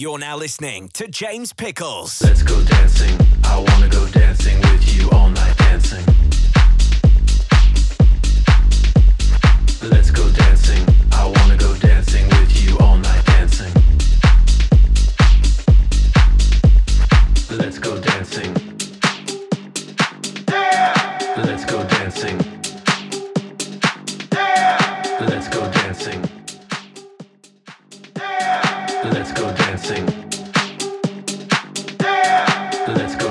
You're now listening to James Pickles. Let's go dancing. I wanna go dancing with you all night dancing. Let's go dancing. I wanna go dancing with you all night dancing. Let's go dancing. Yeah! Let's go dancing. Yeah! Let's go dancing. Let's go dancing. Yeah. Let's go.